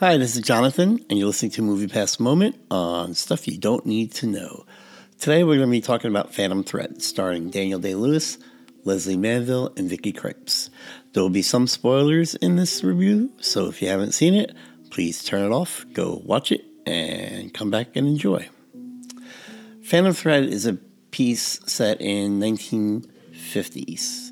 Hi, this is Jonathan, and you're listening to Movie Pass Moment on Stuff You Don't Need to Know. Today we're going to be talking about Phantom Thread, starring Daniel Day Lewis, Lesley Manville, and Vicky Krieps. There will be some spoilers in this review, so if you haven't seen it, please turn it off, go watch it, and come back and enjoy. Phantom Thread is a piece set in 1950s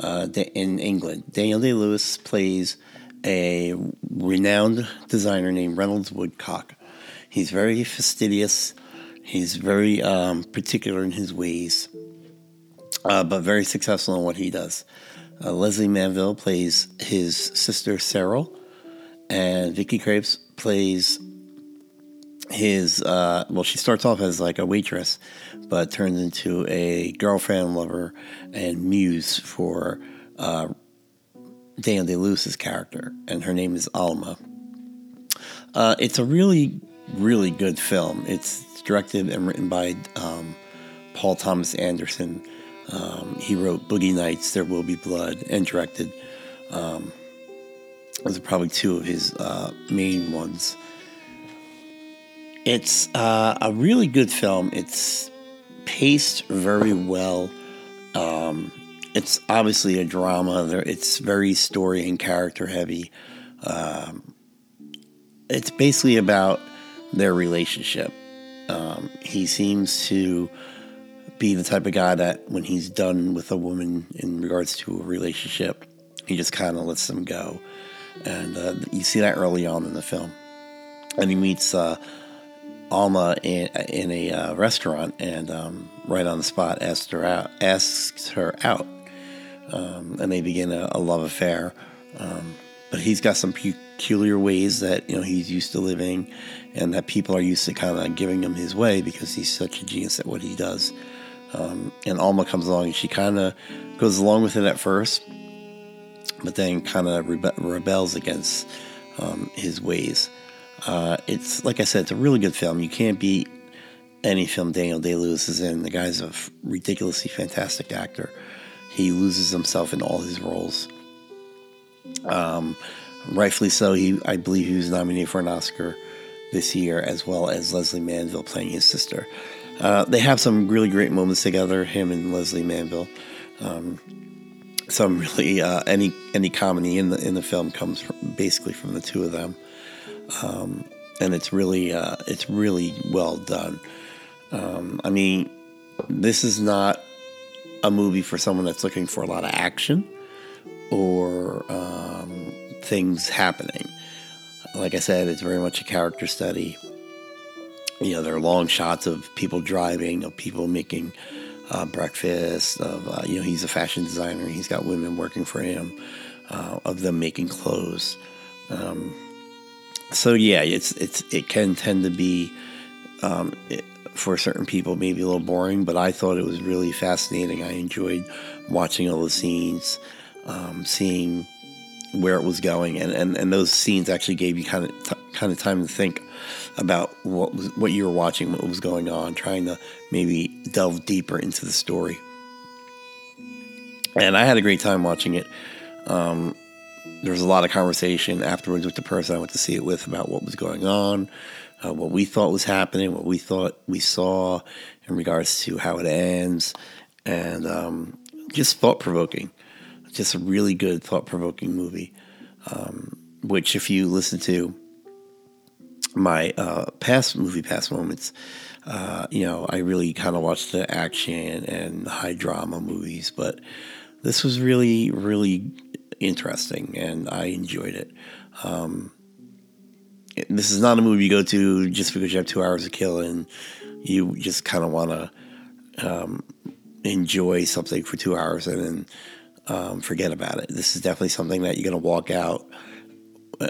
uh, in England. Daniel Day Lewis plays a renowned designer named Reynolds Woodcock. He's very fastidious. He's very um, particular in his ways, uh, but very successful in what he does. Uh, Lesley Manville plays his sister Cyril, and Vicky Krieps plays his. Uh, well, she starts off as like a waitress, but turns into a girlfriend, lover, and muse for uh, Daniel Day Lewis's character, and her name is Alma. Uh, it's a really, really good film. It's directed and written by um, Paul Thomas Anderson. Um, he wrote Boogie Nights, There Will Be Blood, and directed. Um, those are probably two of his uh, main ones. It's uh, a really good film. It's paced very well. Um, it's obviously a drama. It's very story and character heavy. Um, it's basically about their relationship. Um, he seems to be the type of guy that when he's done with a woman in regards to a relationship, he just kind of lets them go. And uh, you see that early on in the film. And he meets uh, Alma in, in a uh, restaurant and um, right on the spot asks her out. Asks her out um, and they begin a, a love affair. Um, but he's got some peculiar ways that you know he's used to living, and that people are used to kind of giving him his way because he's such a genius at what he does. Um, and Alma comes along, and she kind of goes along with it at first, but then kind of rebe- rebels against um, his ways. Uh, it's like I said, it's a really good film. You can't beat any film Daniel Day Lewis is in. The guy's a ridiculously fantastic actor. He loses himself in all his roles. Um, rightfully so. He, I believe, he was nominated for an Oscar this year, as well as Lesley Manville playing his sister. Uh, they have some really great moments together, him and Lesley Manville. Um, some really uh, any any comedy in the in the film comes from, basically from the two of them, um, and it's really uh, it's really well done. Um, I mean, this is not a movie for someone that's looking for a lot of action or um, things happening. Like I said, it's very much a character study. You know, there are long shots of people driving, of people making uh, breakfast. Of uh, you know, he's a fashion designer. He's got women working for him. Uh, of them making clothes. Um, so yeah, it's it's it can tend to be um, it, for certain people maybe a little boring, but I thought it was really fascinating. I enjoyed watching all the scenes, um, seeing where it was going, and, and, and those scenes actually gave you kind of t- kind of time to think about what was what you were watching, what was going on, trying to maybe delve deeper into the story. And I had a great time watching it. Um, there was a lot of conversation afterwards with the person I went to see it with about what was going on, uh, what we thought was happening, what we thought we saw in regards to how it ends, and um, just thought provoking. Just a really good thought provoking movie. Um, which, if you listen to my uh, past movie past moments, uh, you know, I really kind of watched the action and high drama movies, but this was really, really interesting, and I enjoyed it. Um, this is not a movie you go to just because you have two hours to kill and you just kind of want to um, enjoy something for two hours and then um, forget about it. This is definitely something that you're going to walk out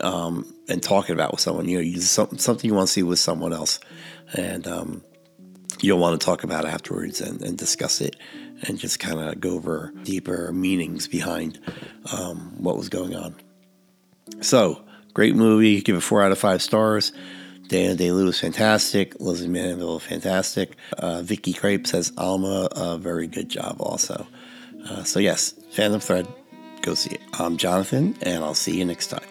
um, and talking about with someone. You know, you some, something you want to see with someone else, and um, you'll want to talk about afterwards and, and discuss it and just kind of go over deeper meanings behind um, what was going on. So, Great movie. Give it four out of five stars. Dana Day Lewis, fantastic. Lesley Manville, fantastic. Uh, Vicky Krieps says Alma, a very good job also. Uh, so, yes, Phantom Thread, go see it. I'm Jonathan, and I'll see you next time.